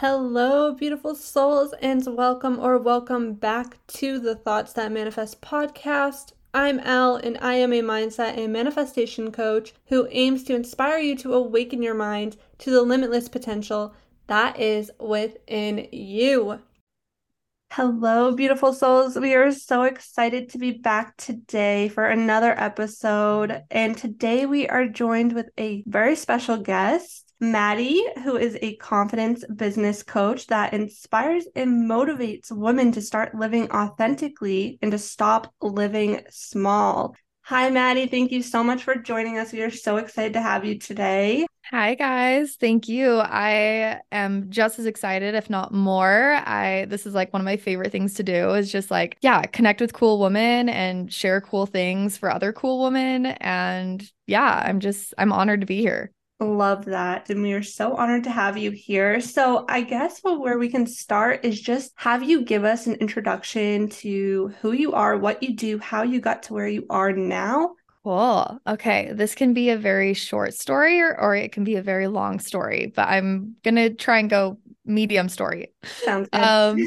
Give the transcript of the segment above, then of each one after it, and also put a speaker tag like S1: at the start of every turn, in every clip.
S1: Hello, beautiful souls, and welcome or welcome back to the Thoughts That Manifest podcast. I'm Ell, and I am a mindset and manifestation coach who aims to inspire you to awaken your mind to the limitless potential that is within you. Hello, beautiful souls. We are so excited to be back today for another episode. And today we are joined with a very special guest. Madi, who is a confidence business coach that inspires and motivates women to start living authentically and to stop living small. Hi, Madi. Thank you so much for joining us. We are so excited to have you today.
S2: Hi guys, thank you. I am just as excited if not more. I this is like one of my favorite things to do is just like yeah, connect with cool women and share cool things for other cool women and yeah, I'm just I'm honored to be here.
S1: Love that. And we are so honored to have you here. So, I guess where we can start is just have you give us an introduction to who you are, what you do, how you got to where you are now.
S2: Cool. Okay. This can be a very short story or, or it can be a very long story, but I'm going to try and go medium story.
S1: Sounds good.
S2: Um,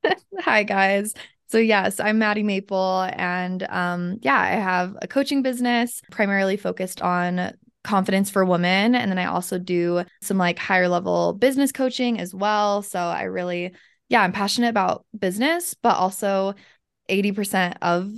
S2: hi, guys. So yes, I'm Madi Maple and um yeah, I have a coaching business primarily focused on confidence for women. And then I also do some like higher level business coaching as well. So I really, yeah, I'm passionate about business, but also 80% of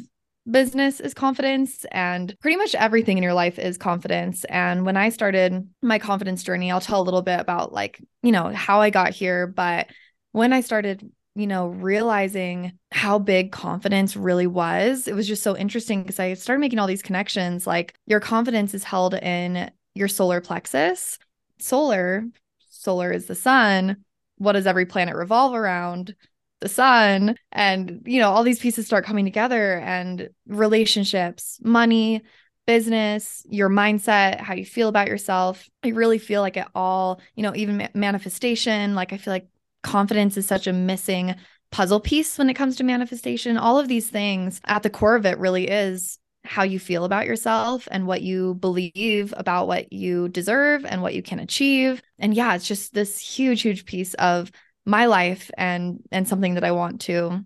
S2: business is confidence and pretty much everything in your life is confidence and when i started my confidence journey i'll tell a little bit about like you know how i got here but when i started you know realizing how big confidence really was it was just so interesting because i started making all these connections like your confidence is held in your solar plexus. Solar solar is the sun. What does every planet revolve around? The sun. And you know all these pieces start coming together and relationships money business your mindset how you feel about yourself. I really feel like it all you know even manifestation like i feel like confidence is such a missing puzzle piece when it comes to manifestation. All of these things at the core of it really is how you feel about yourself and what you believe about what you deserve and what you can achieve. And yeah it's just this huge huge piece of my life and and something that I want to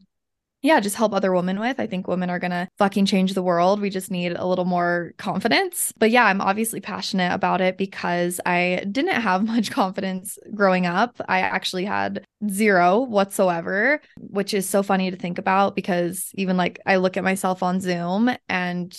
S2: yeah, just help other women with. I think women are going to fucking change the world. We just need a little more confidence. But yeah, I'm obviously passionate about it because I didn't have much confidence growing up. I actually had zero whatsoever, which is so funny to think about because even like I look at myself on Zoom and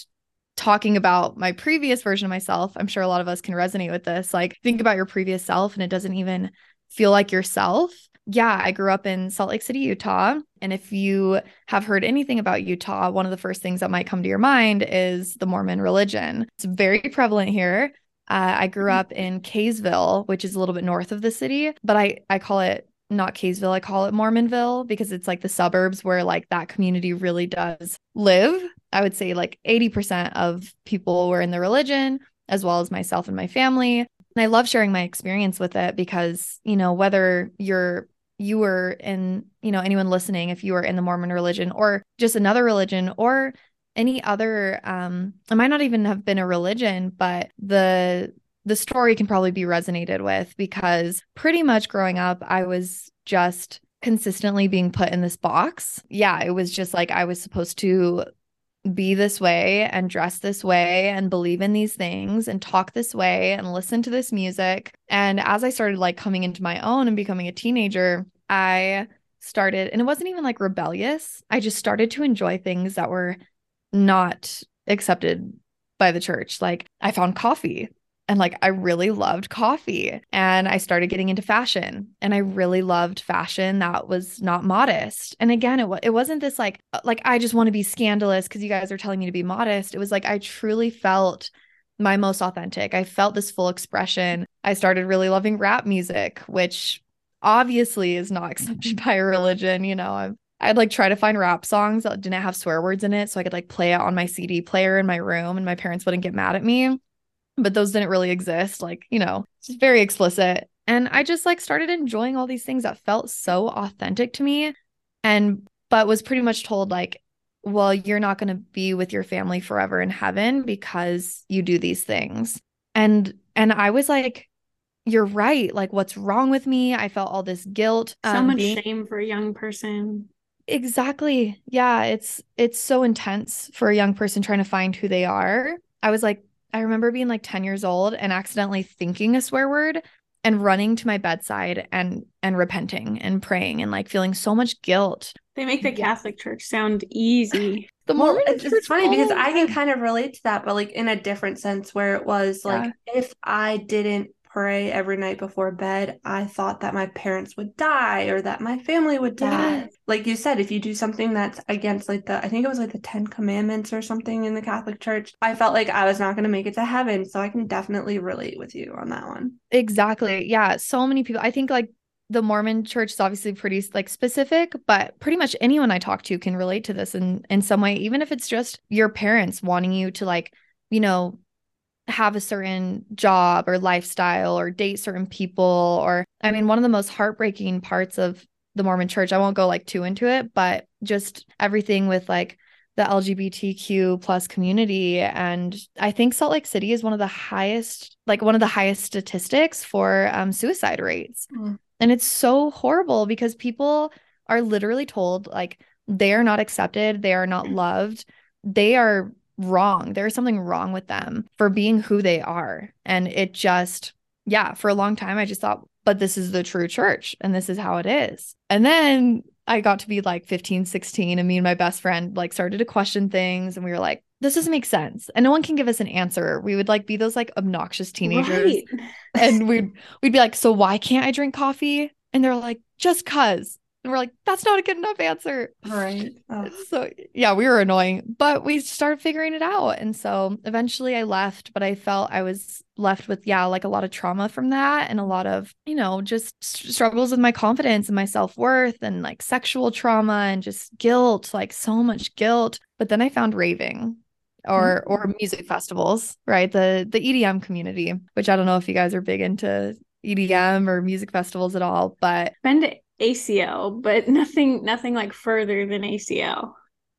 S2: talking about my previous version of myself, I'm sure a lot of us can resonate with this. Like, think about your previous self and it doesn't even feel like yourself yeah, I grew up in Salt Lake City, Utah. And if you have heard anything about Utah, one of the first things that might come to your mind is the Mormon religion. It's very prevalent here. Uh, I grew up in Kaysville, which is a little bit north of the city, but I I call it not Kaysville, I call it Mormonville because it's like the suburbs where like that community really does live. I would say like 80% of people were in the religion, as well as myself and my family. And I love sharing my experience with it because, you know, whether you're you were in, you know, anyone listening, if you were in the Mormon religion or just another religion or any other um it might not even have been a religion, but the the story can probably be resonated with because pretty much growing up I was just consistently being put in this box. Yeah, it was just like I was supposed to be this way and dress this way and believe in these things and talk this way and listen to this music. And as I started like coming into my own and becoming a teenager, I started, and it wasn't even like rebellious. I just started to enjoy things that were not accepted by the church. Like I found coffee and like I really loved coffee and I started getting into fashion and I really loved fashion that was not modest. And again, it, it wasn't this like uh, like I just want to be scandalous because you guys are telling me to be modest. It was like I truly felt my most authentic. I felt this full expression. I started really loving rap music, which obviously is not accepted by religion. You know, i I'd like try to find rap songs that didn't have swear words in it so I could like play it on my CD player in my room and my parents wouldn't get mad at me. But those didn't really exist. Like, you know, just very explicit. And I just like started enjoying all these things that felt so authentic to me. And, but was pretty much told, like, well, you're not going to be with your family forever in heaven because you do these things. And, and I was like, you're right. Like, what's wrong with me? I felt all this guilt.
S3: So um, much being- shame for a young person.
S2: Exactly. Yeah, it's it's so intense for a young person trying to find who they are. I was like I remember being like 10 years old and accidentally thinking a swear word and running to my bedside and and repenting and praying and like feeling so much guilt.
S3: They make the yeah. Catholic Church sound easy.
S1: The well, it's, it's funny because I can kind of relate to that, but like in a different sense where it was like yeah. if I didn't pray every night before bed, I thought that my parents would die or that my family would die. Like you said, if you do something that's against like the I think it was like the 10 commandments or something in the Catholic Church, I felt like I was not going to make it to heaven, so I can definitely relate with you on that one.
S2: Exactly. Yeah, so many people I think like the Mormon church is obviously pretty like specific, but pretty much anyone I talk to can relate to this in in some way, even if it's just your parents wanting you to like, you know, have a certain job or lifestyle or date certain people or I mean one of the most heartbreaking parts of the Mormon church, I won't go like too into it, but just everything with like the LGBTQ plus community. And I think Salt Lake City is one of the highest, like one of the highest statistics for um, suicide rates. Mm. And it's so horrible because people are literally told like they are not accepted, they are not loved, they are wrong. There's something wrong with them for being who they are. And it just, yeah, for a long time, I just thought, but this is the true church and this is how it is. And then I got to be like 15, 16, and me and my best friend like started to question things. And we were like, this doesn't make sense. And no one can give us an answer. We would like be those like obnoxious teenagers. Right. and we'd we'd be like, so why can't I drink coffee? And they're like, just cuz. And we're like, that's not a good enough answer.
S1: Right.
S2: Oh. So yeah, we were annoying, but we started figuring it out. And so eventually I left, but I felt I was left with, yeah, like a lot of trauma from that and a lot of, you know, just struggles with my confidence and my self worth and like sexual trauma and just guilt, like so much guilt. But then I found raving or or mm-hmm. music festivals, right? The the EDM community, which I don't know if you guys are big into EDM or music festivals at all, but
S3: to ACL, but nothing nothing like further than ACL.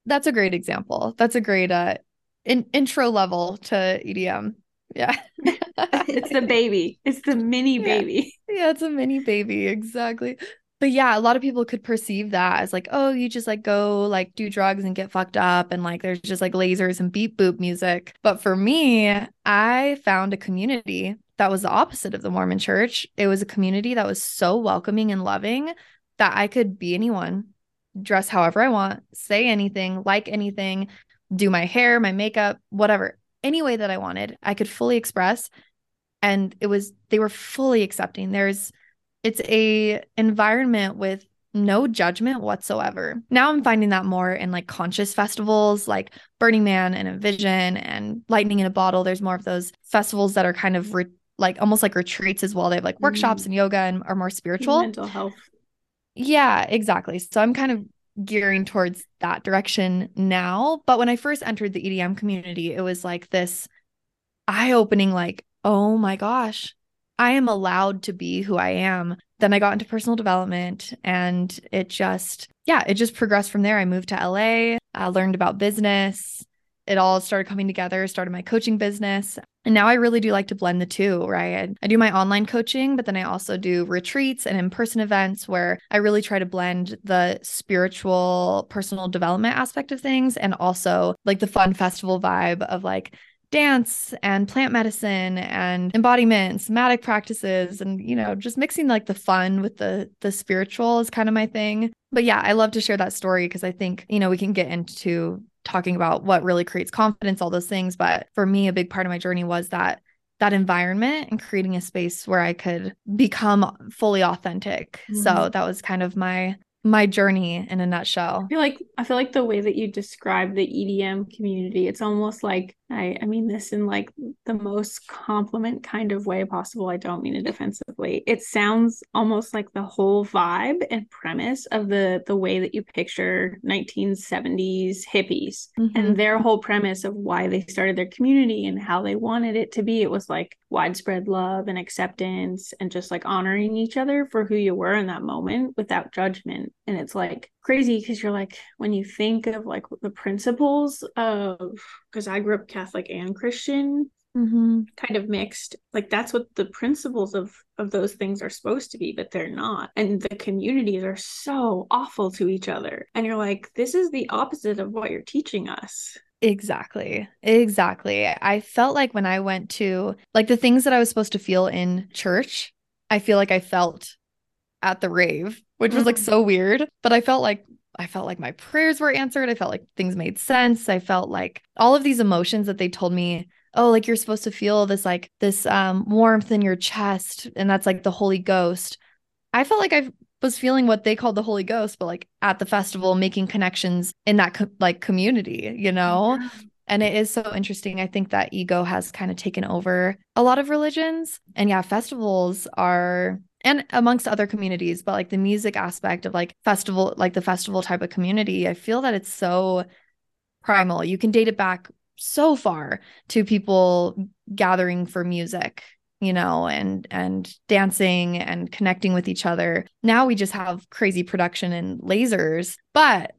S2: That's a great example. That's a great uh in, intro level to EDM. Yeah.
S3: it's the baby. It's the mini baby.
S2: Yeah. yeah, it's a mini baby. Exactly but yeah, a lot of people could perceive that as like, oh, you just like go like do drugs and get fucked up and like there's just like lasers and beep boop music. But for me, I found a community that was the opposite of the Mormon church. It was a community that was so welcoming and loving that I could be anyone, dress however I want, say anything, like anything, do my hair, my makeup, whatever, any way that I wanted. I could fully express. And it was, they were fully accepting. There's, it's a environment with no judgment whatsoever. Now I'm finding that more in like conscious festivals like Burning Man and Envision and Lightning in a Bottle. There's more of those festivals that are kind of re- like almost like retreats as well. They have like workshops mm. and yoga and are more spiritual.
S3: Mental health.
S2: Yeah, exactly. So I'm kind of gearing towards that direction now. But when I first entered the EDM community, it was like this eye opening, like, oh my gosh, I am allowed to be who I am. Then I got into personal development and it just, yeah, it just progressed from there. I moved to LA, I learned about business. It all started coming together, started my coaching business. And now I really do like to blend the two, right? I, do my online coaching, but then I also do retreats and in person events where I really try to blend the spiritual personal development aspect of things and also like the fun festival vibe of like dance and plant medicine and embodiment somatic practices and you know just mixing like the fun with the the spiritual is kind of my thing but yeah i love to share that story because i think you know we can get into talking about what really creates confidence all those things but for me a big part of my journey was that that environment and creating a space where I could become fully authentic. Mm-hmm. So that was kind of my my journey in a nutshell.
S3: I feel like I feel like the way that you describe the EDM community, it's almost like I I mean this in like the most compliment kind of way possible. I don't mean it offensively. It sounds almost like the whole vibe and premise of the the way that you picture 1970s hippies mm-hmm. and their whole premise of why they started their community and how they wanted it to be. It was like widespread love and acceptance and just like honoring each other for who you were in that moment without judgment and it's like crazy because you're like when you think of like the principles of because i grew up catholic and christian mm-hmm. kind of mixed like that's what the principles of of those things are supposed to be but they're not and the communities are so awful to each other and you're like this is the opposite of what you're teaching us
S2: Exactly. Exactly. I felt like when I went to like the things that I was supposed to feel in church, I feel like I felt at the rave, which was like mm-hmm. so weird, but I felt like I felt like my prayers were answered. I felt like things made sense. I felt like all of these emotions that they told me, oh, like you're supposed to feel this like this um warmth in your chest and that's like the Holy Ghost. I felt like I was feeling what they called the Holy Ghost, but like at the festival making connections in that co- like community, you know? Yeah. And it is so interesting. I think that ego has kind of taken over a lot of religions. And yeah, festivals are and amongst other communities, but like the music aspect of like festival, like the festival type of community, I feel that it's so primal. You can date it back so far to people gathering for music you know and and dancing and connecting with each other now we just have crazy production and lasers but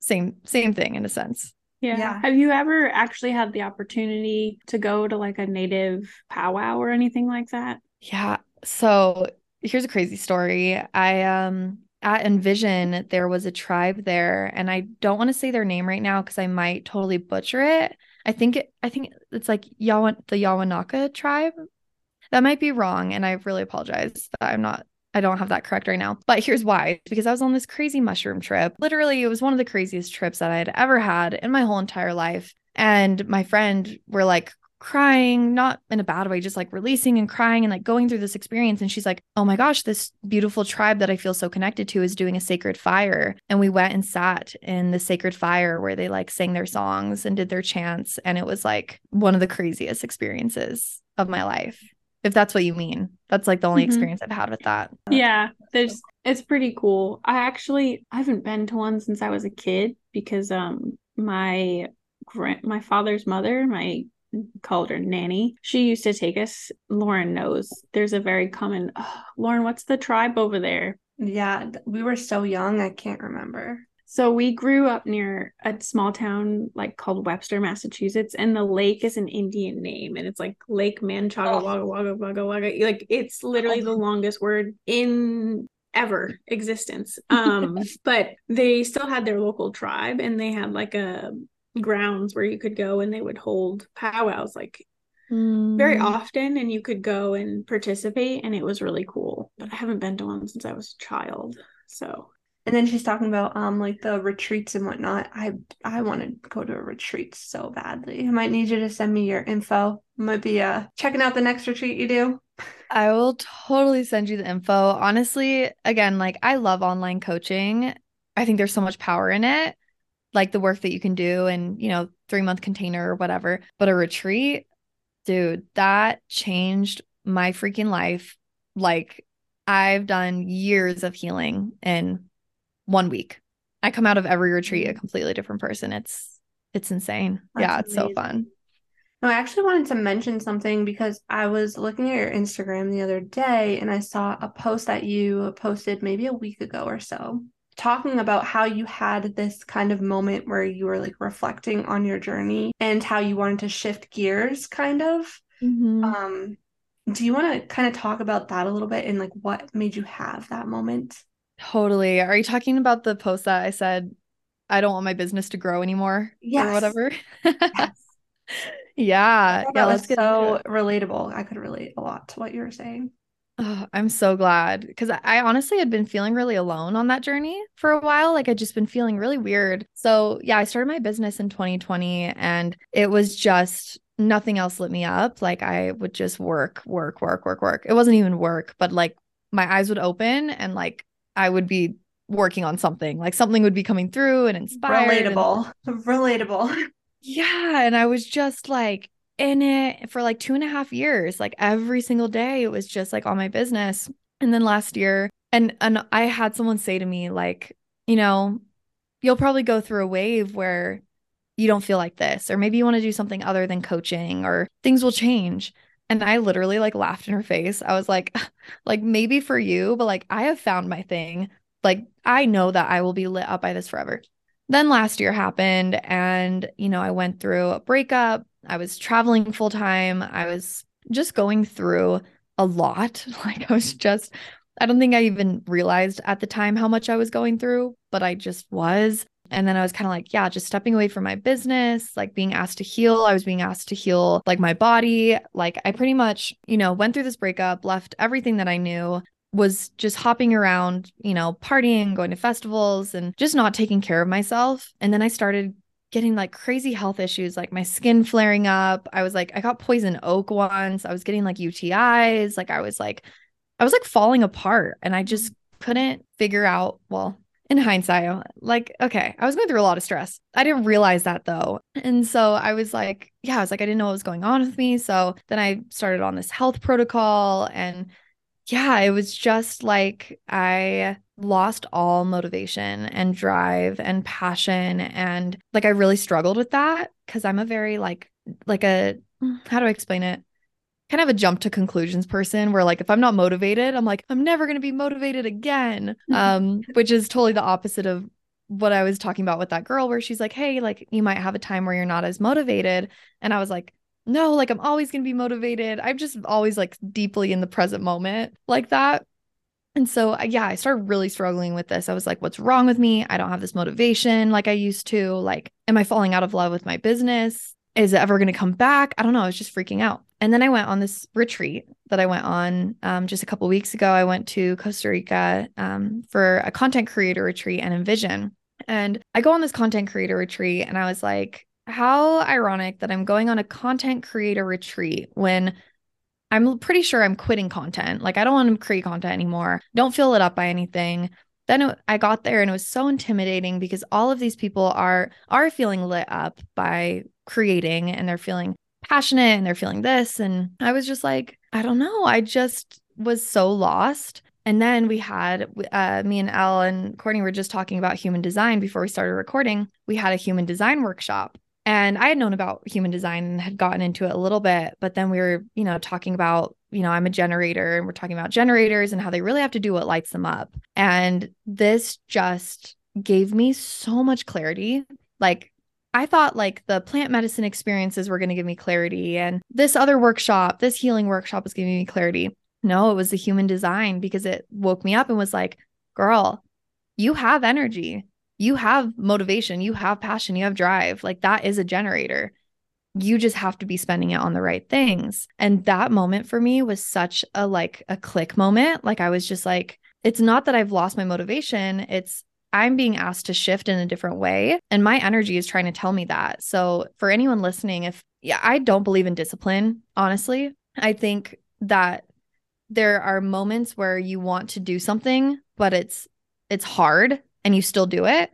S2: same same thing in a sense
S3: yeah. yeah. Have you ever actually had the opportunity to go to like a native powwow or anything like that?
S2: Yeah. So here's a crazy story. I um at Envision there was a tribe there and I don't want to say their name right now because I might totally butcher it. I think it I think it's like Yawan the Yawanaka tribe. That might be wrong and I really apologize that I'm not I don't have that correct right now. But here's why because I was on this crazy mushroom trip. Literally, it was one of the craziest trips that I had ever had in my whole entire life. And my friend were like crying, not in a bad way, just like releasing and crying and like going through this experience. And she's like, Oh my gosh, this beautiful tribe that I feel so connected to is doing a sacred fire. And we went and sat in the sacred fire where they like sang their songs and did their chants. And it was like one of the craziest experiences of my life if that's what you mean. That's like the only mm-hmm. experience I've had with that.
S3: Yeah, there's it's pretty cool. I actually I haven't been to one since I was a kid because um my grand my father's mother, my called her nanny. She used to take us. Lauren knows there's a very common. Oh, Lauren, what's the tribe over there?
S1: Yeah, we were so young. I can't remember.
S3: So we grew up near a small town like called Webster, Massachusetts, and the lake is an Indian name, and it's like Lake Manchaga. Wagga Wagga Wagga Wagga. Like it's literally the longest word in ever existence. Um, but they still had their local tribe, and they had like a grounds where you could go, and they would hold powwows like mm. very often, and you could go and participate, and it was really cool. But I haven't been to one since I was a child, so
S1: and then she's talking about um like the retreats and whatnot. I I want to go to a retreat so badly. I might need you to send me your info. I might be uh checking out the next retreat you do.
S2: I will totally send you the info. Honestly, again, like I love online coaching. I think there's so much power in it. Like the work that you can do and, you know, 3 month container or whatever. But a retreat, dude, that changed my freaking life. Like I've done years of healing in one week. I come out of every retreat a mm. completely different person. It's it's insane. That's yeah, it's amazing. so fun.
S1: No, I actually wanted to mention something because I was looking at your Instagram the other day and I saw a post that you posted maybe a week ago or so talking about how you had this kind of moment where you were like reflecting on your journey and how you wanted to shift gears kind of. Mm-hmm. Um do you want to kind of talk about that a little bit and like what made you have that moment?
S2: Totally. Are you talking about the post that I said I don't want my business to grow anymore yes. or whatever? yes. yeah.
S1: Yeah, that's so relatable. I could relate a lot to what you were saying.
S2: Oh, I'm so glad because I, I honestly had been feeling really alone on that journey for a while. Like I'd just been feeling really weird. So, yeah, I started my business in 2020 and it was just nothing else lit me up. Like I would just work, work, work, work, work. It wasn't even work, but like my eyes would open and like I would be working on something. Like something would be coming through and inspired.
S1: Relatable. And, Relatable.
S2: Yeah. And I was just like in it for like two and a half years. Like every single day, it was just like all my business. And then last year, and and I had someone say to me, like, you know, you'll probably go through a wave where you don't feel like this, or maybe you want to do something other than coaching, or things will change. And I literally like laughed in her face. I was like, like maybe for you, but like I have found my thing. Like I know that I will be lit up by this forever. Then last year happened and you know, I went through a breakup I was traveling full time. I was just going through a lot. Like I was mm-hmm. just, I don't think I even realized at the time how much I was going through, but I just was. And then I was kind of like, yeah, just stepping away from my business, like being asked to heal. I was being asked to heal like my body. Like I pretty much, you know, went through this breakup, left everything that I knew, was just hopping around, you know, partying, going to festivals, and just not taking care of myself. And then I started getting like crazy health issues, like my skin flaring up. I was like, I got poison oak once. I was getting like UTIs. Like I was like, I was like falling apart and I just couldn't figure out, well, in hindsight, like, okay, I was going through a lot of stress. I didn't realize that though. And so I was like, yeah, I was like, I didn't know what was going on with me. So then I started on this health protocol and yeah, it was just like I lost all motivation and drive and passion and like I really struggled with that cuz I'm a very like like a how do I explain it? Kind of a jump to conclusions person where like if I'm not motivated, I'm like I'm never going to be motivated again. Um which is totally the opposite of what I was talking about with that girl where she's like, "Hey, like you might have a time where you're not as motivated." And I was like, no, like I'm always going to be motivated. I'm just always like deeply in the present moment like that. And so, yeah, I started really struggling with this. I was like, what's wrong with me? I don't have this motivation like I used to. Like, am I falling out of love with my business? Is it ever going to come back? I don't know. I was just freaking out. And then I went on this retreat that I went on um, just a couple weeks ago. I went to Costa Rica um, for a content creator retreat and Envision. And I go on this content creator retreat and I was like, how ironic that I'm going on a content creator retreat when I'm pretty sure I'm quitting content. Like, I don't want to create content anymore. Don't fill it up by anything. Then I got there and it was so intimidating because all of these people are are feeling lit up by creating and they're feeling passionate and they're feeling this and I was just like, I don't know. I just was so lost. And then we had uh, me and Ell and Courtney were just talking about human design before we started recording. We had a human design workshop and I had known about human design and had gotten into it a little bit, but then we were, you know, talking about, you know, I'm a generator and we're talking about generators and how they really have to do what lights them up. And this just gave me so much clarity. Like, I thought like the plant medicine experiences were going to give me clarity and this other workshop, this healing workshop was giving me clarity. No, it was the human design because it woke me up and was like, girl, you have energy you have motivation, you have passion, you have drive. Like that is a generator. You just have to be spending it on the right things. And that moment for me was such a like a click moment. Like I was just like, it's not that I've lost my motivation. It's I'm being asked to shift in a different way. And my energy is trying to tell me that. So for anyone listening, if yeah, I don't believe in discipline, honestly. I think that there are moments where you want to do something, but it's it's hard and you still do it.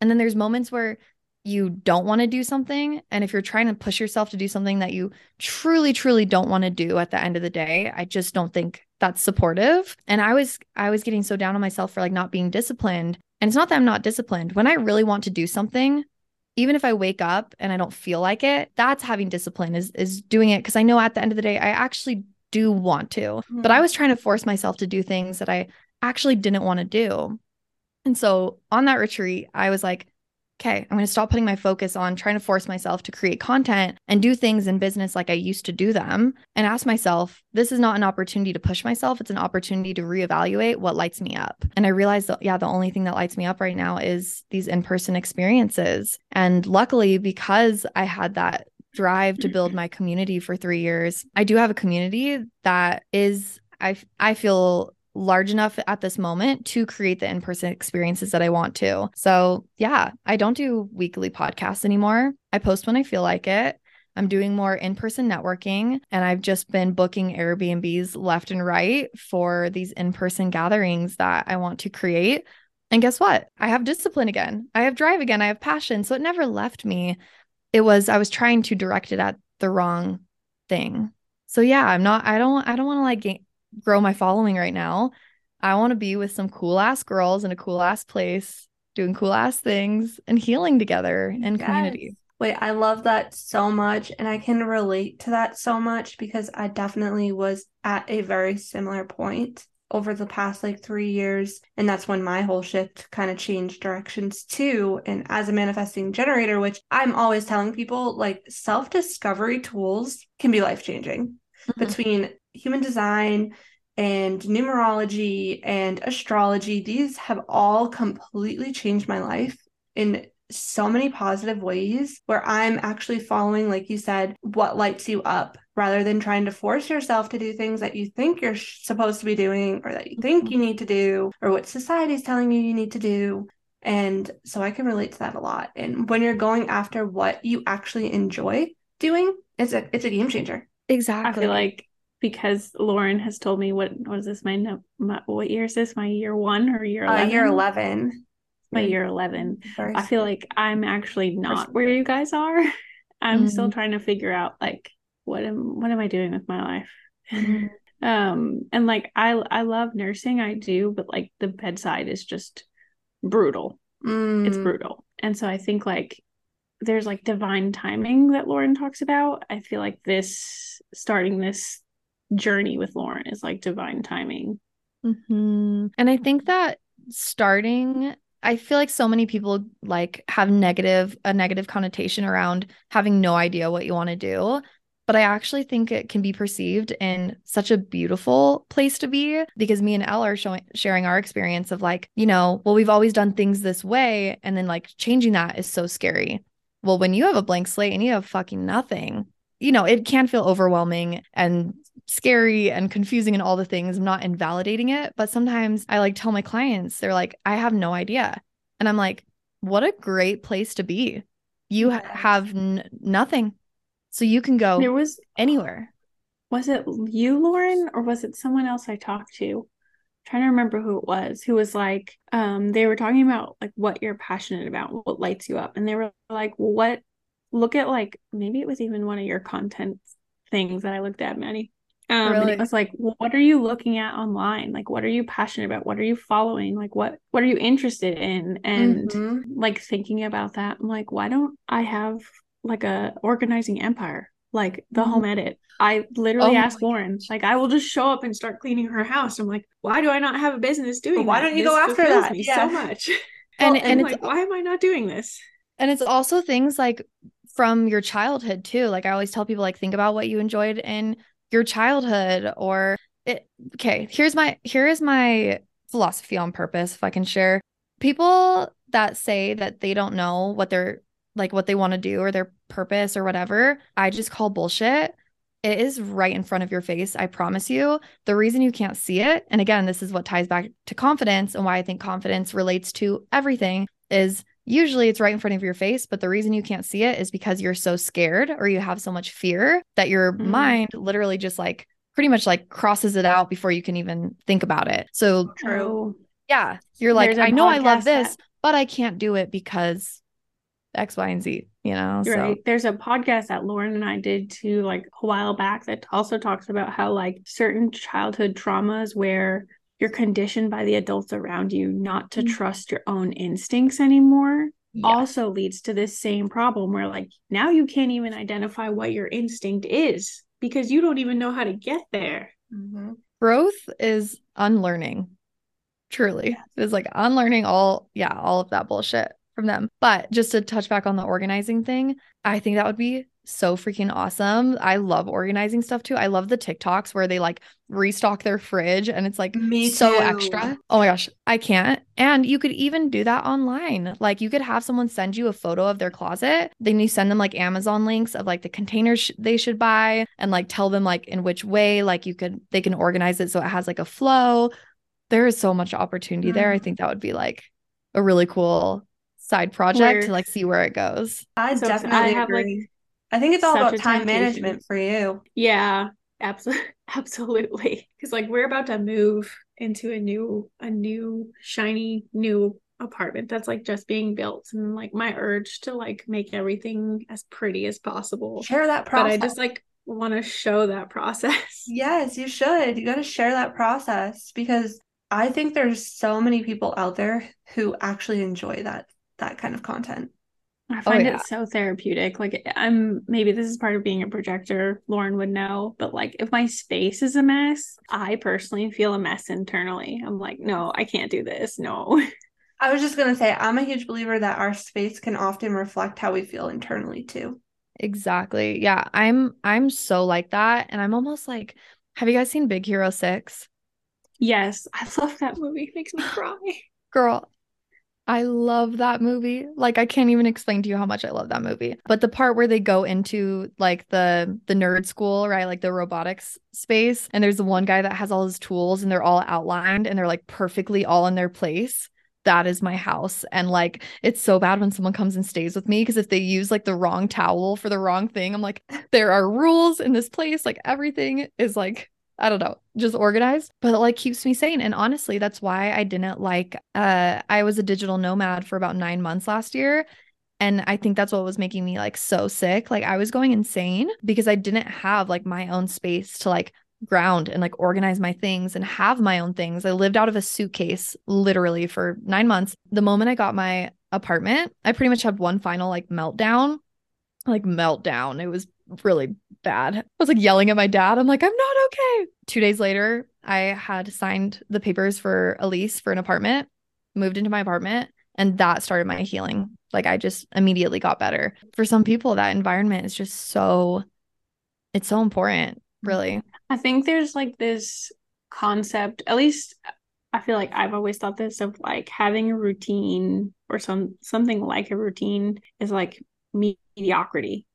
S2: And then there's moments where you don't want to do something. And if you're trying to push yourself to do something that you truly, truly don't want to do at the end of the day, I just don't think that's supportive. And I was, I was getting so down on myself for like not being disciplined. And it's not that I'm not disciplined. When I really want to do something, even if I wake up and I don't feel like it, that's having discipline is is doing it because I know at the end of the day I actually do want to. Mm-hmm. But I was trying to force myself to do things that I actually didn't want to do. And so on that retreat, I was like, okay, I'm going to stop putting my focus on trying to force myself to create content and do things in business like I used to do them and ask myself, this is not an opportunity to push myself. It's an opportunity to reevaluate what lights me up. And I realized that, yeah, the only thing that lights me up right now is these in person experiences. And luckily, because I had that drive to build mm-hmm. my community for three years, I do have a community that is I I feel large enough at this moment to create the in-person experiences that I want to. So, yeah, I don't do weekly podcasts anymore. I post when I feel like it. I'm doing more in person networking, and I've just been booking Airbnbs left and right for these in person gatherings that I want to create. And guess what? I have discipline again. I have drive again. I have passion. So it never left me. It was, I was trying to direct it at the wrong thing. So yeah, I'm not, I don't, I don't want to like grow my following right now. I want to be with some cool ass girls in a cool ass place, doing cool ass things and healing together in yes. community.
S1: Wait, I love that so much. And I can relate to that so much because I definitely was at a very similar point. over the past like three years. And that's when my whole shift kind of changed directions too. And as a manifesting generator, which I'm always telling people, like self discovery tools can be life changing mm-hmm. between human design and numerology and astrology. These have all completely changed my life in so many positive ways where I'm actually following, like you said, what lights you up rather than trying to force yourself to do things that you think you're supposed to be doing or that you think mm-hmm. you need to do or what society's telling you you need to do. And so I can relate to that a lot. And when you're going after what you actually enjoy doing, it's a it's a game changer.
S2: Exactly.
S3: I feel like because Lauren has told me what is this my, my what year is this? My year one or year 11?
S1: Uh, year 11
S3: my year 11 i feel like i'm actually not where you guys are. I'm mm-hmm. still trying to figure out like what am what am i doing with my life? Mm-hmm. um and like i i love nursing i do but like the bedside is just brutal. Mm. it's brutal. And so i think like there's like divine timing that lauren talks about. I feel like this starting this journey with lauren is like divine timing
S2: mm-hmm. and i think that starting I feel like so many people like have negative a negative connotation around having no idea what you want to do, but I actually think it can be perceived in such a beautiful place to be because me and Ell are showing sharing our experience of like, you know, well we've always done things this way and then like changing that is so scary. Well, when you have a blank slate and you have fucking nothing, you know, it can feel overwhelming and scary and confusing and all the things. I'm not invalidating it, but sometimes I like tell my clients, they're like, I have no idea. And I'm like, what a great place to be. You have n- nothing. So you can go
S3: there was
S2: anywhere.
S3: Was it you, Lauren, or was it someone else I talked to? I'm trying to remember who it was who was like, um, they were talking about like what you're passionate about, what lights you up. And they were like, what look at like maybe it was even one of your content things that I looked at, Madi. Um, really? and it was like, what are you looking at online? Like, what are you passionate about? What are you following? Like, what what are you interested in? And mm-hmm. like thinking about that, I'm like, why don't I have like a organizing empire, like the mm-hmm. home edit? I literally oh asked Lauren, like, I will just show up and start cleaning her house. I'm like, why do I not have a business doing?
S1: Why
S3: that?
S1: don't you this go after that?
S3: Me yeah. so much. And well, and, and like, why am I not doing this?
S2: And it's also things like from your childhood too. Like I always tell people, like, think about what you enjoyed in your childhood or it okay here's my here is my philosophy on purpose if i can share. People that say that they don't know what they're like what they want to do or their purpose or whatever i just call bullshit. It is right in front of your face i promise you. The reason you can't see it and again this is what ties back to confidence and why i think confidence relates to everything is usually it's right in front of your face but the reason you can't see it is because you're so scared or you have so much fear that your mm-hmm. mind literally just like pretty much like crosses it out before you can even think about it so
S3: true
S2: yeah you're like i know i love this that- but i can't do it because x y and z you know
S3: so. right there's a podcast that lauren and i did too like a while back that also talks about how like certain childhood traumas where you're conditioned by the adults around you not to mm-hmm. trust your own instincts anymore yeah. also leads to this same problem where like now you can't even identify what your instinct is because you don't even know how to get there
S2: mm-hmm. growth is unlearning truly it's like unlearning all yeah all of that bullshit from them but just to touch back on the organizing thing i think that would be so freaking awesome. I love organizing stuff too. I love the TikToks where they like restock their fridge and it's like Me so extra. Oh my gosh, I can't. And you could even do that online. Like you could have someone send you a photo of their closet. Then you send them like Amazon links of like the containers sh- they should buy and like tell them like in which way like you could they can organize it so it has like a flow. There is so much opportunity mm. there. I mm. think that would be like a really cool side project where, to like see where it goes.
S1: I so definitely I have agree. like I think it's all about time management for you.
S3: Yeah, absolutely, absolutely. Because like we're about to move into a new, a new shiny new apartment that's like just being built, and like my urge to like make everything as pretty as possible.
S1: Share that process.
S3: But I just like want to show that process.
S1: Yes, you should. You got to share that process because I think there's so many people out there who actually enjoy that that kind of content.
S3: I oh, find oh, yeah. it so therapeutic. Like I'm maybe this is part of being a projector, Lauren would know, but like if my space is a mess, I personally feel a mess internally. I'm like, no, I can't do this. No.
S1: I was just going to say I'm a huge believer that our space can often reflect how we feel internally too.
S2: Exactly. Yeah, I'm I'm so like that and I'm almost like have you guys seen Big Hero 6?
S3: Yes, I love that movie. It makes me cry.
S2: Girl, I love that movie. Like I can't even explain to you how much I love that movie. But the part where they go into like the the nerd school, right? Like the robotics space and there's the one guy that has all his tools and they're all outlined and they're like perfectly all in their place. That is my house. And like it's so bad when someone comes and stays with me because if they use like the wrong towel for the wrong thing, I'm like there are rules in this place. Like everything is like I don't know, just organized, but it like keeps me sane. And honestly, that's why I didn't like uh I was a digital nomad for about 9 months last year. And I think that's what was making me like so sick. Like I was going insane because I didn't have like my own space to like ground and like organize my things and have my own things. I lived out of a suitcase literally for 9 months. The moment I got my apartment, I pretty much had one final like meltdown. Like meltdown. It was really bad. I was like yelling at my dad. I'm like, I'm not okay. Two days later, I had signed the papers for a lease for an apartment, moved into my apartment, and that started my healing. Like I just immediately got better. For some people, that environment is just so, it's so important, really.
S3: I think there's like this concept, at least I feel like I've always thought this of like having a routine or some something like a routine is like mediocrity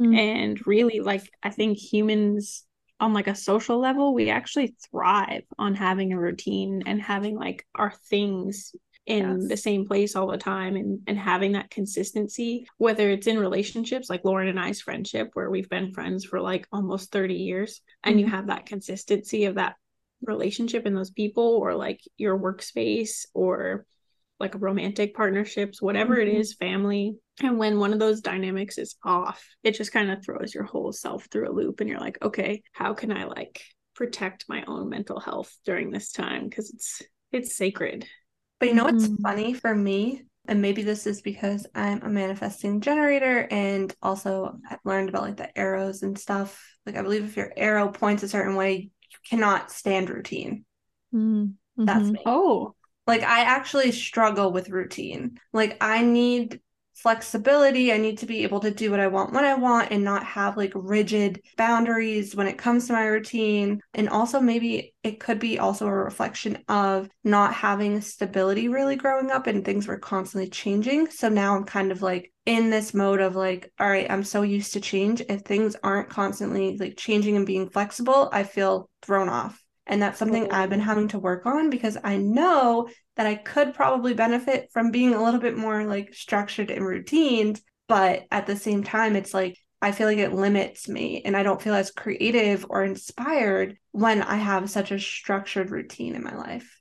S3: Mm. And really, like, I think humans on like a social level, we actually thrive on having a routine and having like our things in yes. the same place all the time and and having that consistency whether it's in relationships like Lauren and I's friendship where we've been friends for like almost 30 years and mm-hmm. you have that consistency of that relationship and those people or like your workspace or like romantic partnerships, whatever mm-hmm. it is, family. And when one of those dynamics is off, it just kind of throws your whole self through a loop. And you're like, okay, how can I like protect my own mental health during this time? Because it's it's sacred.
S1: But you know what's mm-hmm. funny for me? And maybe this is because I'm a manifesting generator and also I've learned about like the arrows and stuff. Like I believe if your arrow points a certain way, you cannot stand routine. Mm-hmm. That's me.
S3: Oh,
S1: like I actually struggle with routine. Like I need flexibility. I need to be able to do what I want when I want and not have like rigid boundaries when it comes to my routine. And also, maybe it could be also a reflection of not having stability really growing up and things were constantly changing. So now I'm kind of like in this mode of like, all right, I'm so used to change. If things aren't constantly like changing and being flexible, I feel thrown off. And that's something oh. I've been having to work on because I know that I could probably benefit from being a little bit more like structured and routine. But at the same time, it's like I feel like it limits me and I don't feel as creative or inspired when I have such a structured routine in my life.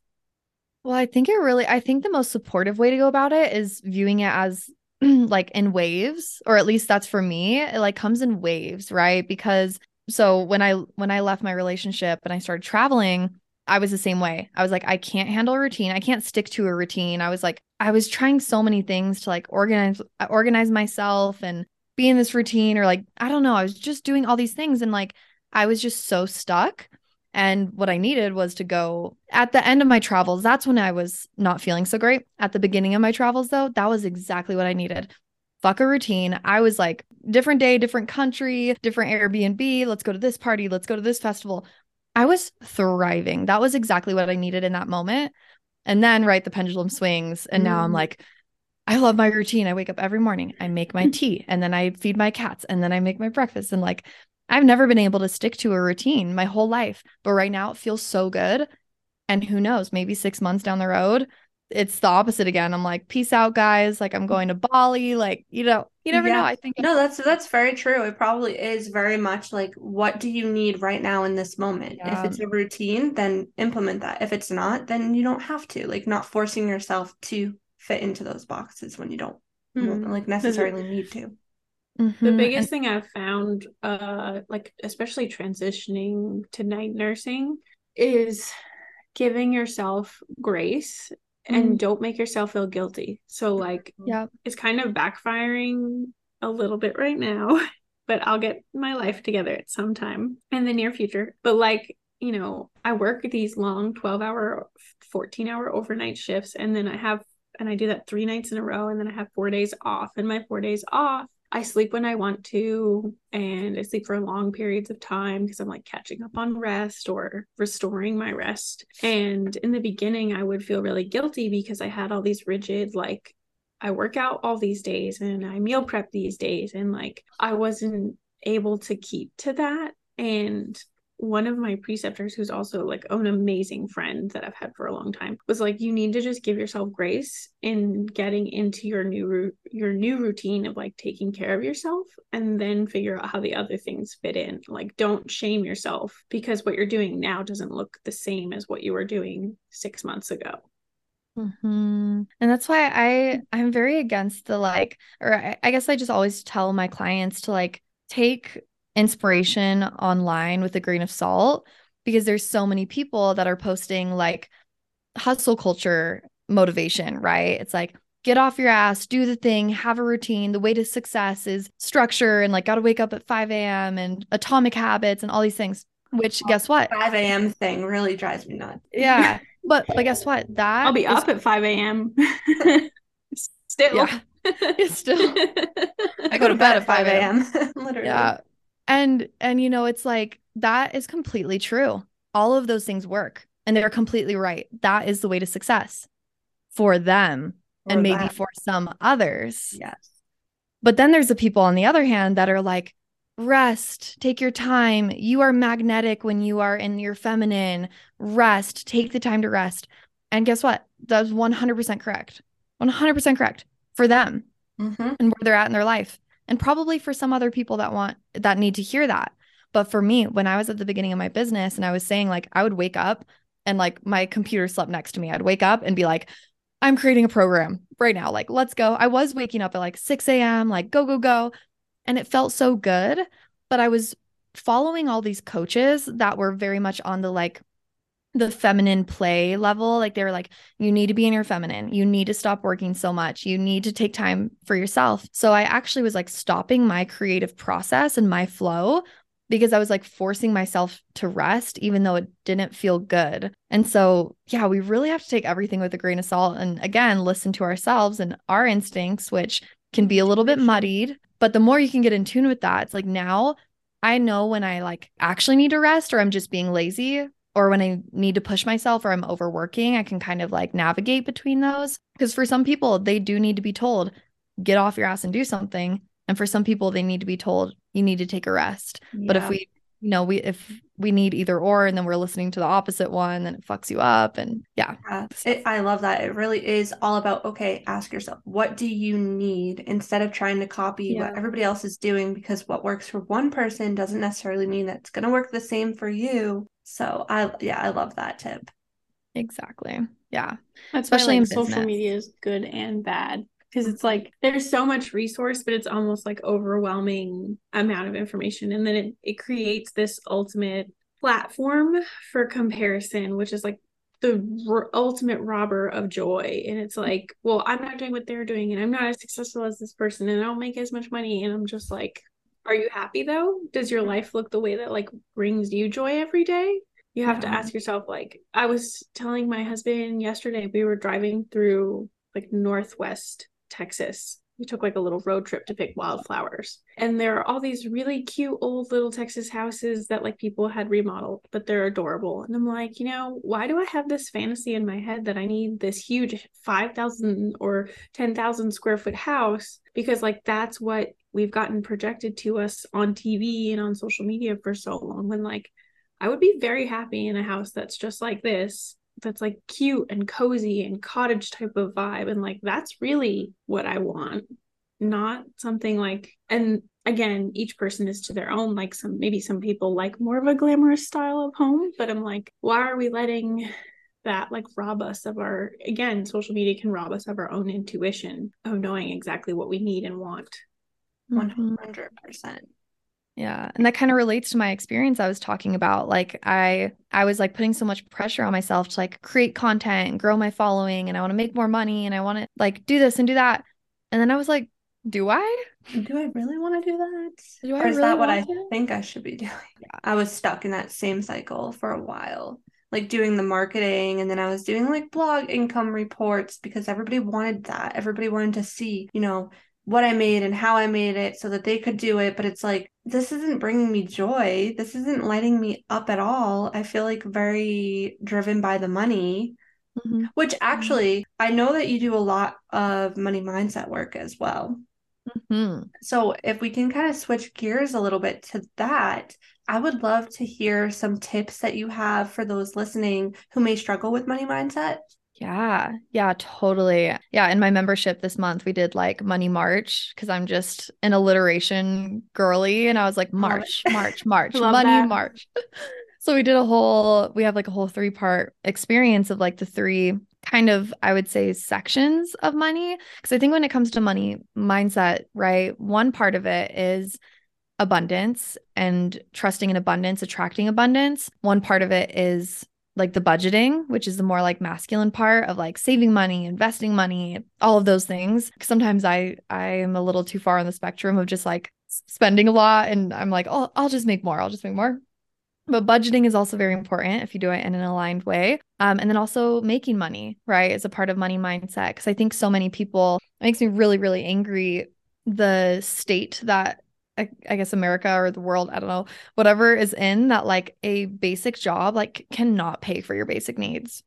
S2: Well, I think it really, I think the most supportive way to go about it is viewing it as like in waves, or at least that's for me. It like comes in waves, right? Because so when I when I left my relationship and I started traveling, I was the same way. I was like, I can't handle a routine. I can't stick to a routine. I was like, I was trying so many things to like organize uh, organize myself and be in this routine or like, I don't know. I was just doing all these things and like I was just so stuck. And what I needed was to go at the end of my travels. That's when I was not feeling so great. At the beginning of my travels, though, that was exactly what I needed fuck a routine. I was like, different day, different country, different Airbnb. Let's go to this party. Let's go to this festival. I was thriving. That was exactly what I needed in that moment. And then, right, the pendulum swings. And mm. now I'm mm. like, I love my routine. I wake up every morning, I make my tea, and then I feed my cats, and then I make my breakfast. And like, I've never been able to stick to a routine my whole life. But right now, it feels so good. And who knows, maybe six months down the road, it's the opposite again. I'm like, peace out, guys. Like I'm going to Bali. Like, you know, you never yeah. know. I think
S1: No, that's that's very true. It probably is very much like what do you need right now in this moment? Yeah. If it's a routine, then implement that. If it's not, then you don't have to. Like not forcing yourself to fit into those boxes when you don't mm-hmm. like necessarily need to.
S3: Mm-hmm. The biggest thing I've found, uh, like especially transitioning to night nursing, is giving yourself grace and
S2: Mm.
S3: don't make yourself feel guilty. So like
S2: Yeah.
S3: it's kind of backfiring a little bit right now, but I'll get my life together at some time in the near future. But like, you know, I work these long 12 hour, 14 hour overnight shifts, and then I have, and I do that three nights in a row, and then I have four days off. And my four days off, I sleep when I want to, and I sleep for long periods of time because I'm like catching up on rest or restoring my rest. And in the beginning, I would feel really guilty because I had all these rigid, like, I work out all these days and I meal prep these days, and like, I wasn't able to keep to that. And one of my preceptors who's also like an amazing friend that I've had for a long time was like you need to just give yourself grace in getting into your new your new routine of like taking care of yourself and then figure out how the other things fit in. Like don't shame yourself because what you're doing now doesn't look the same as what you were doing 6 months ago.
S2: Hmm And that's why I I'm very against the like, or I, I guess I just always tell my clients to like take inspiration online with a grain of salt because there's so many people that are posting like hustle culture motivation, right? It's like get off your ass, do the thing, have a routine. The way to success is structure and like got to wake up at 5 a.m. and atomic habits and all these things. Which guess what?
S1: 5 a.m. thing really drives me nuts.
S2: Yeah. But but guess what? That
S3: I'll be
S2: is-
S3: up at 5 a.m. Still.
S2: Yeah. It's still
S1: I go to bed at 5 a.m. Literally.
S2: Yeah. And and you know, it's like that is completely true. All of those things work and they're completely right. That is the way to success for them and maybe
S1: that.
S2: for some others.
S1: Yes.
S2: But then there's the people on the other hand that are like rest, take your time. You are magnetic when you are in your feminine. Rest, take the time to rest. And guess what? That's 100% correct. 100% correct for them
S1: Mm-hmm.
S2: and where they're at in their life. And probably for some other people that want that need to hear that. But for me, when I was at the beginning of my business and I was saying like I would wake up and like my computer slept next to me. I'd wake up and be like, I'm creating a program right now. Like, let's go. I was waking up at like 6 a.m., like go, go, go. And it felt so good. But I was following all these coaches that were very much on the like the feminine play level. Like they were like, you need to be in your feminine. You need to stop working so much. You need to take time for yourself. So I actually was like stopping my creative process and my flow because I was like forcing myself to rest, even though it didn't feel good. And so, yeah, we really have to take everything with a grain of salt and again, listen to ourselves and our instincts, which can be a little bit muddied. But the more you can get in tune with that, it's like now I know when I like actually need to rest or I'm just being lazy or when I need to push myself or I'm overworking, I can kind of like navigate between those. Because for some people, they do need to be told, get off your ass and do something. And for some people, they need to be told, you need to take a rest. But if we, you know, we, if we need either or, and then we're listening to the opposite one, then it fucks you up. And yeah.
S1: Yeah, it, I love that. It really is all about okay, ask yourself, what do you need instead of trying to copy
S3: Yeah.
S1: what everybody else is doing because what works for one person doesn't necessarily mean that it's going to work the same for you. So, I yeah, I love that tip.
S2: Exactly. Yeah.
S3: That's
S2: Especially
S3: why
S2: in
S3: like, social
S2: business.
S3: media is good and bad because it's like there's so much resource, but it's almost like overwhelming amount of information, and then it it creates this ultimate platform for comparison, which is like the r- ultimate robber of joy. And it's like, well, I'm not doing what they're doing, and I'm not as successful as this person, and I don't make as much money, and I'm just like. Are you happy though? Does your life look the way that like brings you joy every day? You have to ask yourself, like, I was telling my husband yesterday, we were driving through like Northwest Texas. We took like a little road trip to pick wildflowers. And there are all these really cute old little Texas houses that like people had remodeled, but they're adorable. And I'm like, you know, why do I have this fantasy in my head that I need this huge 5,000 or 10,000 square foot house? Because like that's what we've gotten projected to us on TV and on social media for so long. When like I would be very happy in a house that's just like this, that's like cute and cozy and cottage type of vibe. And like, that's really what I want, not something like, and again, each person is to their own. Like, some maybe some people like more of a glamorous style of home, but I'm like, why are we letting that like rob us of our, again, social media can rob us of our own intuition of knowing exactly what we need and want.
S2: Mhm.
S1: 100%.
S2: Yeah. And that kind of relates to my experience I was talking about. Like I I was like putting so much pressure on myself to like create content and grow my following and I want to make more money and I want to like do this and do that. And then I was like, do I?
S1: Do I really want to do that?
S2: Do I
S1: or is
S2: really
S1: that what I
S2: to?
S1: think I should be doing? Yeah. I was stuck in that same cycle for a while, like doing the marketing, and then I was doing like blog income reports because everybody wanted that. Everybody wanted to see, you know, what I made and how I made it so that they could do it. But it's like, this isn't bringing me joy. This isn't lighting me up at all. I feel like very driven by the money.
S2: Mhm.
S1: Which actually, I know that you do a lot of money mindset work as well.
S2: Mhm.
S1: So, if we can kind of switch gears a little bit to that, I would love to hear some tips that you have for those listening who may struggle with money mindset.
S2: Yeah, yeah, totally. Yeah, in my membership this month, we did like Money March because I'm just an alliteration girly. And I was like. March, March, March, Money
S3: that.
S2: March. So we did a whole, we have like a whole three part experience of like the three kind of, I would say, sections of money. Because I think when it comes to money mindset, right, one part of it is abundance and trusting in abundance, attracting abundance. One part of it is like the budgeting, which is the more like masculine part of like saving money, investing money, all of those things. Sometimes I I am a little too far on the spectrum of just like spending a lot and I'm like, "Oh, I'll just make more. I'll just make more." But budgeting is also very important if you do it in an aligned way. Um, and then also making money, right, is a part of money mindset. Because I think so many people, it makes me really, really angry the state that I, I guess America or the world, I don't know, whatever is in that like a basic job like cannot pay for your basic needs.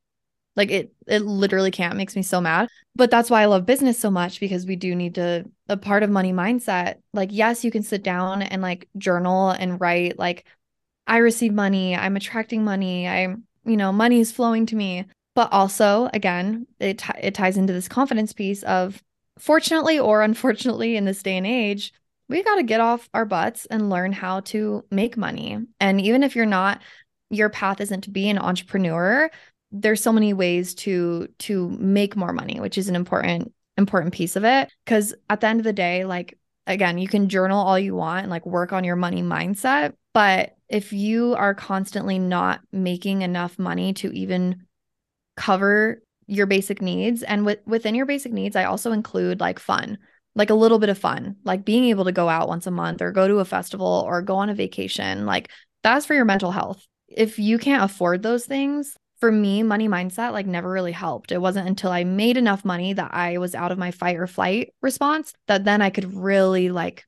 S2: Like it it literally can't. Makes me so mad. But that's why I love business so much because we do need to a part of money mindset. Like yes, you can sit down and like journal and write like I receive money, I'm attracting money, I'm you know, money is flowing to me. But also, again, it ti- it ties into this confidence piece of fortunately or unfortunately in this day and age, we got to get off our butts and learn how to make money. And even if you're not your path isn't to be an entrepreneur, there's so many ways to to make more money, which is an important important piece of it because at the end of the day, like again, you can journal all you want and like work on your money mindset, but if you are constantly not making enough money to even cover your basic needs and with, within your basic needs i also include like fun like a little bit of fun like being able to go out once a month or go to a festival or go on a vacation like that's for your mental health if you can't afford those things for me money mindset like never really helped it wasn't until i made enough money that i was out of my fight or flight response that then i could really like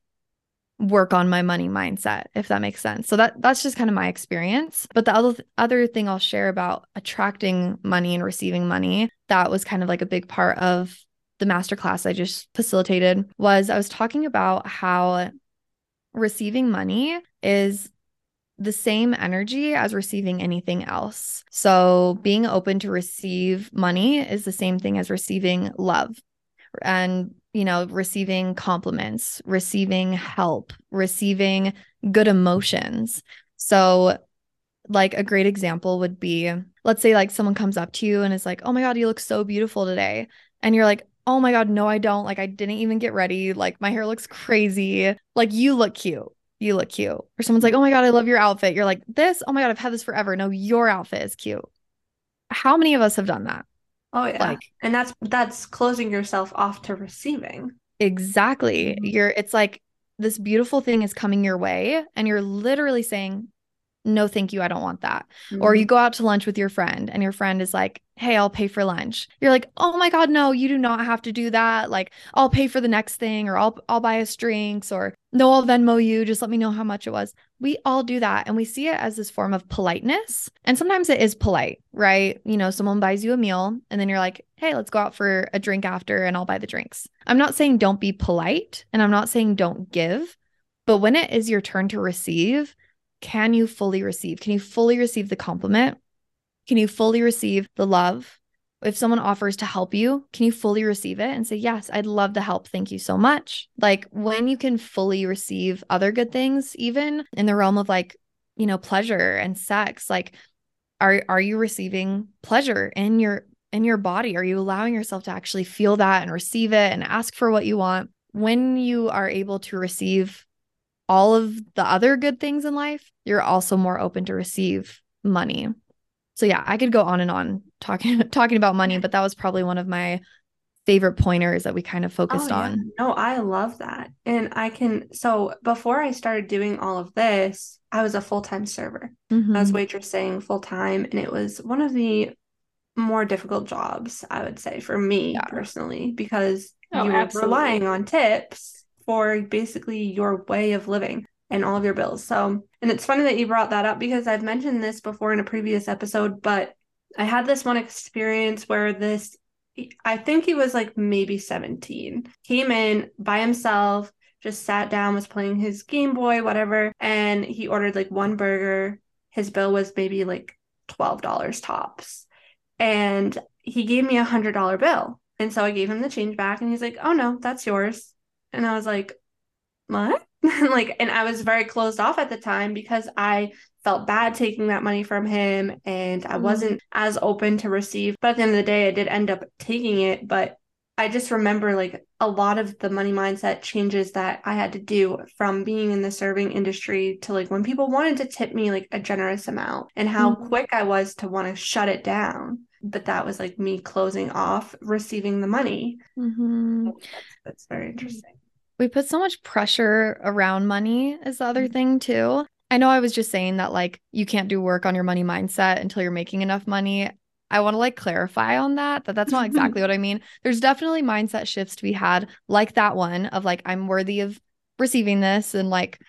S2: work on my money mindset if that makes sense. So that that's just kind of my experience. But the other other thing I'll share about attracting money and receiving money, that was kind of like a big part of the masterclass I just facilitated was I was talking about how receiving money is the same energy as receiving anything else. So being open to receive money is the same thing as receiving love and you know receiving compliments receiving help receiving good emotions so like a great example would be let's say like someone comes up to you and is like oh my god you look so beautiful today and you're like oh my god no i don't. Like i didn't even get ready. Like my hair looks crazy. Like you look cute. You look cute. Or someone's like oh my god i love your outfit. You're like this? Oh my god i've had this forever. No your outfit is cute. How many of us have done that?
S1: Oh yeah.
S2: Like-
S1: and that's that's closing yourself off to receiving.
S2: Exactly.
S1: Mhm.
S2: You're it's like this beautiful thing is coming your way and you're literally saying no thank you I don't want that. Or
S1: Mhm.
S2: you go out to lunch with your friend and your friend is like, "Hey, I'll pay for lunch." You're like, "Oh my god, no, you do not have to do that. Like, I'll pay for the next thing or I'll I'll buy us drinks or no, I'll Venmo you. Just let me know how much it was." We all do that and we see it as this form of politeness. And sometimes it is polite, right? You know, someone buys you a meal and then you're like, "Hey, let's go out for a drink after and I'll buy the drinks." I'm not saying don't be polite and I'm not saying don't give, but when it is your turn to receive, can you fully receive? Can you fully receive the compliment? Can you fully receive the love? If someone offers to help you, can you fully receive it and say, Yes, I'd love the help. Thank you so much? Like when you can fully receive other good things, even in the realm of like, you know, pleasure and sex, like, are, are you receiving pleasure in your in your body? Are you allowing yourself to actually feel that and receive it and ask for what you want? When you are able to receive all of the other good things in life, you're also more open to receive money. So yeah, I could go on and on talking talking about money, but that was probably one of my favorite pointers that we kind of focused
S1: Oh, yeah.
S2: on.
S1: No, I love that. And I can, so before I started doing all of this, I was a full-time server. I was
S2: Mhm.
S1: waitressing full-time, and it was one of the more difficult jobs, I would say, for me
S2: Yeah.
S1: personally, because
S3: Oh,
S1: you were
S3: absolutely.
S1: relying on tips for basically your way of living and all of your bills. So, and it's funny that you brought that up because I've mentioned this before in a previous episode, but I had this one experience where this, I think he was like maybe 17, came in by himself, just sat down, was playing his Game Boy, whatever, and he ordered like one burger. His bill was maybe like $12 tops. And he gave me a hundred dollar bill. And so I gave him the change back and he's like, Oh no, that's yours. And I was like, What? like, and I was very closed off at the time because I felt bad taking that money from him and I
S2: Mhm.
S1: wasn't as open to receive. But at the end of the day, I did end up taking it. But I just remember like a lot of the money mindset changes that I had to do from being in the serving industry to like when people wanted to tip me like a generous amount and how
S2: Mhm.
S1: quick I was to want to shut it down. But that was like me closing off receiving the money.
S2: Mhm.
S1: That's, that's very interesting.
S2: We put so much pressure around money is the other
S1: Mhm.
S2: thing too. I know I was just saying that like you can't do work on your money mindset until you're making enough money. I want to like clarify on that that that's not exactly what I mean. There's definitely mindset shifts to be had like that one of like I'm worthy of receiving this and like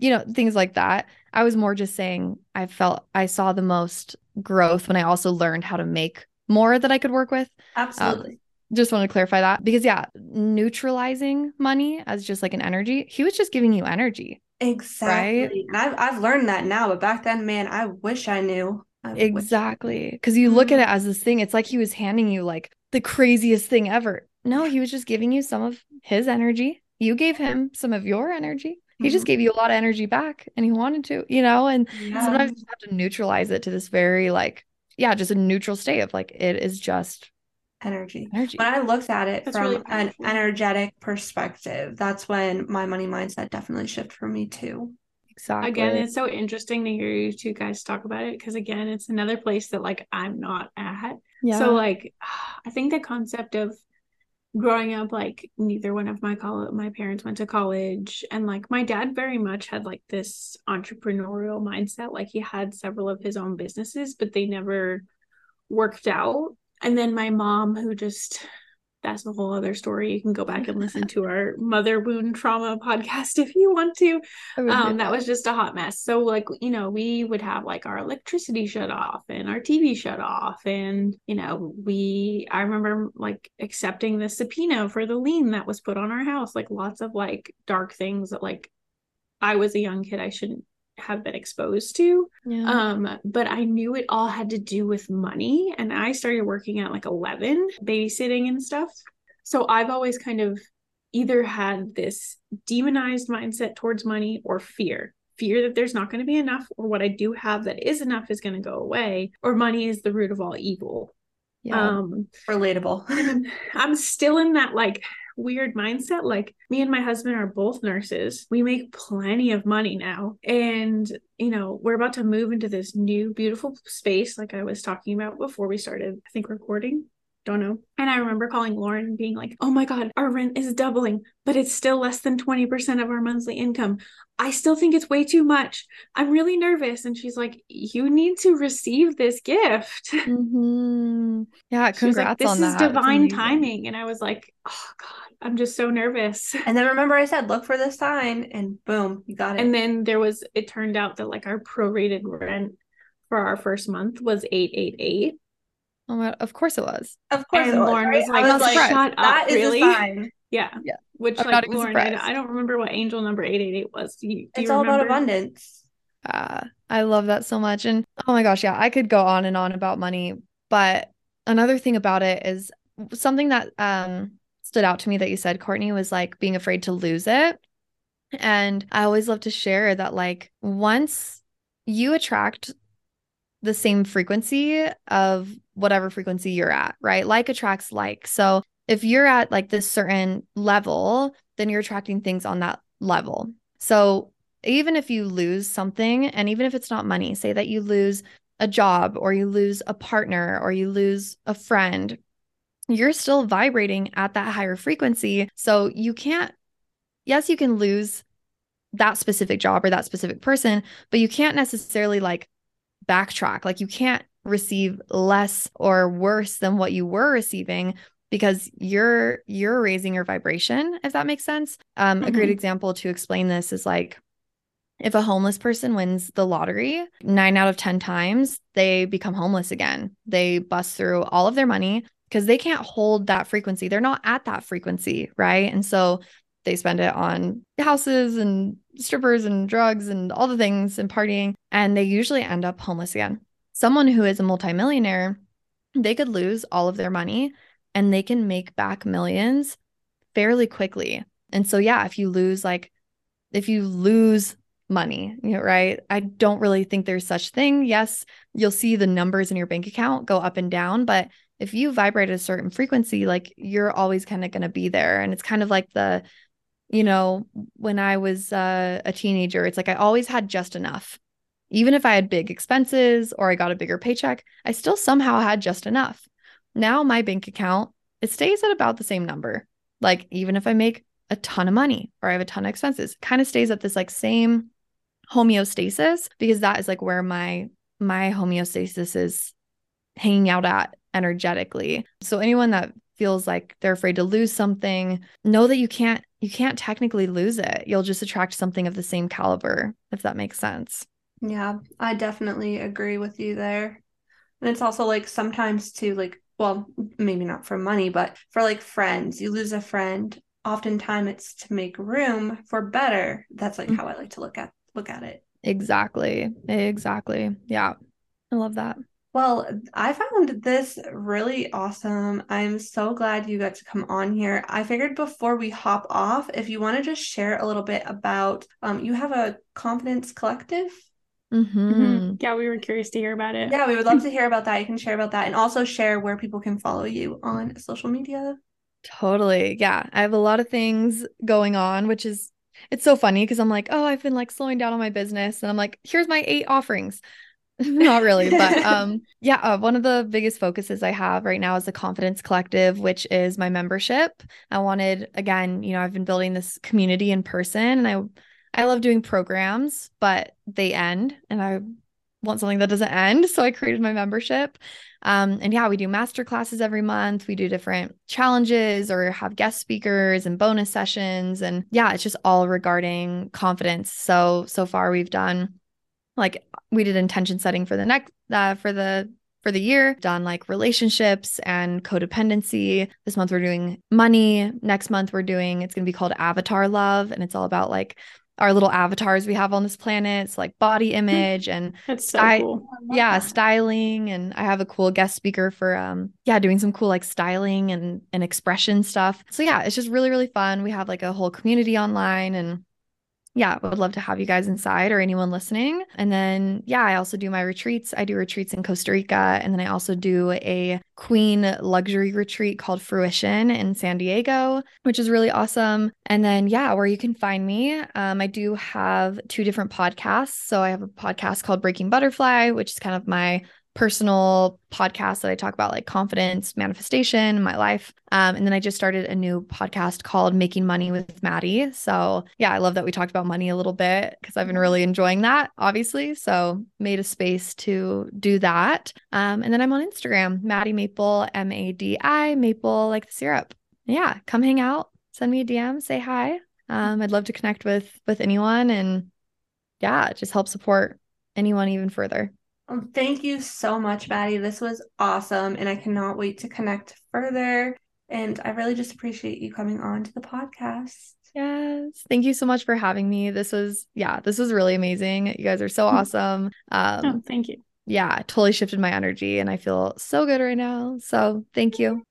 S2: you know things like that. I was more just saying I felt I saw the most growth when I also learned how to make more that I could work with
S1: Absolutely.
S2: Just want to clarify that because yeah neutralizing money as just like an energy he was just giving you energy
S1: exactly. And I've I've learned that now, but back then, man, I wish I knew. I wish-
S2: exactly because you look at it as this thing it's like he was handing you like the craziest thing ever no he was just giving you some of his energy you gave him some of your energy he just
S1: Mhm.
S2: gave you a lot of energy back and he wanted to you know and
S1: Yeah.
S2: sometimes you have to neutralize it to this very like yeah just a neutral state of like it is just
S1: energy.
S2: energy
S1: When I looked at it
S3: That's
S1: from
S3: really
S1: an energetic perspective, that's when my money mindset definitely shifted for me too.
S2: exactly
S3: Again, it's so interesting to hear you two guys talk about it because again, it's another place that like I'm not at.
S2: yeah
S3: So like I think the concept of growing up like neither one of my college my parents went to college and like my dad very much had like this entrepreneurial mindset like he had several of his own businesses but they never worked out and then my mom who just that's a whole other story. You can go back and listen to our mother wound trauma podcast if you want to. Um that was just a hot mess. So like you know we would have like our electricity shut off and our tv shut off. And you know we i remember like accepting the subpoena for the lien that was put on our house like lots of like dark things that like i was a young kid i shouldn't have been exposed to.
S2: Yeah.
S3: Um but i knew it all had to do with money and i started working at like 11 babysitting and stuff. So i've always kind of either had this demonized mindset towards money or fear. Fear that there's not going to be enough or what i do have that is enough is going to go away or money is the root of all evil.
S2: Yeah.
S3: Um
S1: Relatable.
S3: I'm still in that like weird mindset. Like me and my husband are both nurses. We make plenty of money now. And, you know, we're about to move into this new beautiful space, like I was talking about before we started, I think, recording. Don't know. And I remember calling Lauren and being like, oh my God, our rent is doubling, but it's still less than 20% of our monthly income. I still think it's way too much. I'm really nervous. And she's like, you need to receive this gift.
S2: hmm Yeah,
S3: She was like, this
S2: on
S3: is
S2: that. It's
S3: divine timing. And I was like, oh God, I'm just so nervous.
S1: And then remember I said, look for the sign, and boom, you got it.
S3: And then there was, it turned out that like our prorated rent for our first month was 888.
S2: Oh my, of course it was.
S1: of course,
S3: And
S1: it was,
S3: Lauren
S1: right?
S3: was like,
S1: I was
S2: I'm
S1: like,
S2: surprised.
S3: shut up,
S1: that is
S3: really?
S1: a sign.
S3: Yeah.
S2: Yeah.
S3: Which
S2: I'm
S3: like Lauren, I. I don't remember what angel number 888 was. Do you, do
S1: It's
S3: you
S1: all about abundance.
S2: Uh, I love that so much. And oh my gosh, yeah, I could go on and on about money. But another thing about it is something that um stood out to me that you said, Courtney, was like being afraid to lose it. And I always love to share that like once you attract the same frequency of whatever frequency you're at, right? Like attracts like. So if you're at like this certain level, then you're attracting things on that level. So even if you lose something, and even if it's not money, say that you lose a job or you lose a partner or you lose a friend, you're still vibrating at that higher frequency. So you can't, yes, you can lose that specific job or that specific person, but you can't necessarily like backtrack. Like you can't receive less or worse than what you were receiving because you're you're raising your vibration if that makes sense um, mm-hmm. a great mm-hmm. example to explain this is like if a homeless person wins the lottery, nine out of 10 times they become homeless again. They bust through all of their money because they can't hold that frequency. They're not at that frequency. Right. And so they spend it on houses and strippers and drugs and all the things and partying. And they usually end up homeless again. Someone who is a multimillionaire, they could lose all of their money and they can make back millions fairly quickly. And so, yeah, if you lose like, if you lose money, you know, right? I don't really think there's such thing. Yes, you'll see the numbers in your bank account go up and down, but if you vibrate at a certain frequency, like you're always kind of going to be there. And it's kind of like the, you know, when I was uh, a teenager, it's like I always had just enough. Even if I had big expenses or I got a bigger paycheck, I still somehow had just enough. Now my bank account, it stays at about the same number. Like even if I make a ton of money or I have a ton of expenses, kind of stays at this like same homeostasis because that is like where my my homeostasis is hanging out at energetically. So anyone that feels like they're afraid to lose something, know that you can't you can't technically lose it. You'll just attract something of the same caliber if that makes sense.
S1: Yeah, I definitely agree with you there. And it's also like sometimes too like well, maybe not for money, but for like friends, you lose a friend, oftentimes it's to make room for better. That's like mm-hmm. how I like to look at look at it.
S2: Exactly. Exactly. Yeah. I love that.
S1: Well, I found this really awesome. I'm so glad you got to come on here. I figured before we hop off, if you want to just share a little bit about, um, you have a confidence collective.
S3: Mm-hmm. Mm-hmm. Yeah, we were curious to hear about it.
S1: Yeah, we would love to hear about that. You can share about that and also share where people can follow you on social media.
S2: Totally. Yeah. I have a lot of things going on, which is it's so funny because I'm like, oh, I've been like slowing down on my business. And I'm like, here's my eight offerings. Not really, but um, yeah, uh, one of the biggest focuses I have right now is the Confidence Collective, which is my membership. I wanted, again, you know, I've been building this community in person and I I love doing programs, but they end and I want something that doesn't end. So I created my membership. Um, and yeah, we do master classes every month. We do different challenges or have guest speakers and bonus sessions. And yeah, it's just all regarding confidence. So, so far we've done like we did intention setting for the next, uh, for the for the year, done like relationships and codependency. This month we're doing money. Next month we're doing, it's going to be called Avatar Love. And it's all about like our little avatars we have on this planet. It's like body image and
S3: that's so sty- cool.
S2: Yeah, styling. And I have a cool guest speaker for um yeah, doing some cool like styling and and expression stuff. So yeah, it's just really, really fun. We have like a whole community online and yeah, I would love to have you guys inside or anyone listening. And then, yeah, I also do my retreats. I do retreats in Costa Rica. And then I also do a queen luxury retreat called Fruition in San Diego, which is really awesome. And then, yeah, where you can find me, um, I do have two different podcasts. So I have a podcast called Breaking Butterfly, which is kind of my personal podcast that I talk about like confidence, manifestation, my life. Um, and then I just started a new podcast called Making Money with Madi. So yeah, I love that we talked about money a little bit because I've been really enjoying that, obviously. So made a space to do that. Um, and then I'm on Instagram, Madi Maple, M A D I, Maple like the syrup. Yeah, come hang out, send me a DM, say hi. Um, I'd love to connect with with anyone and yeah, just help support anyone even further.
S1: Um, thank you so much, Madi. This was awesome, and I cannot wait to connect further. And I really just appreciate you coming on to the podcast.
S2: Yes. Thank you so much for having me. This was, yeah, this was really amazing. You guys are so hmm. awesome.
S3: Um, oh, thank you.
S2: Yeah, totally shifted my energy, and I feel so good right now. So thank you.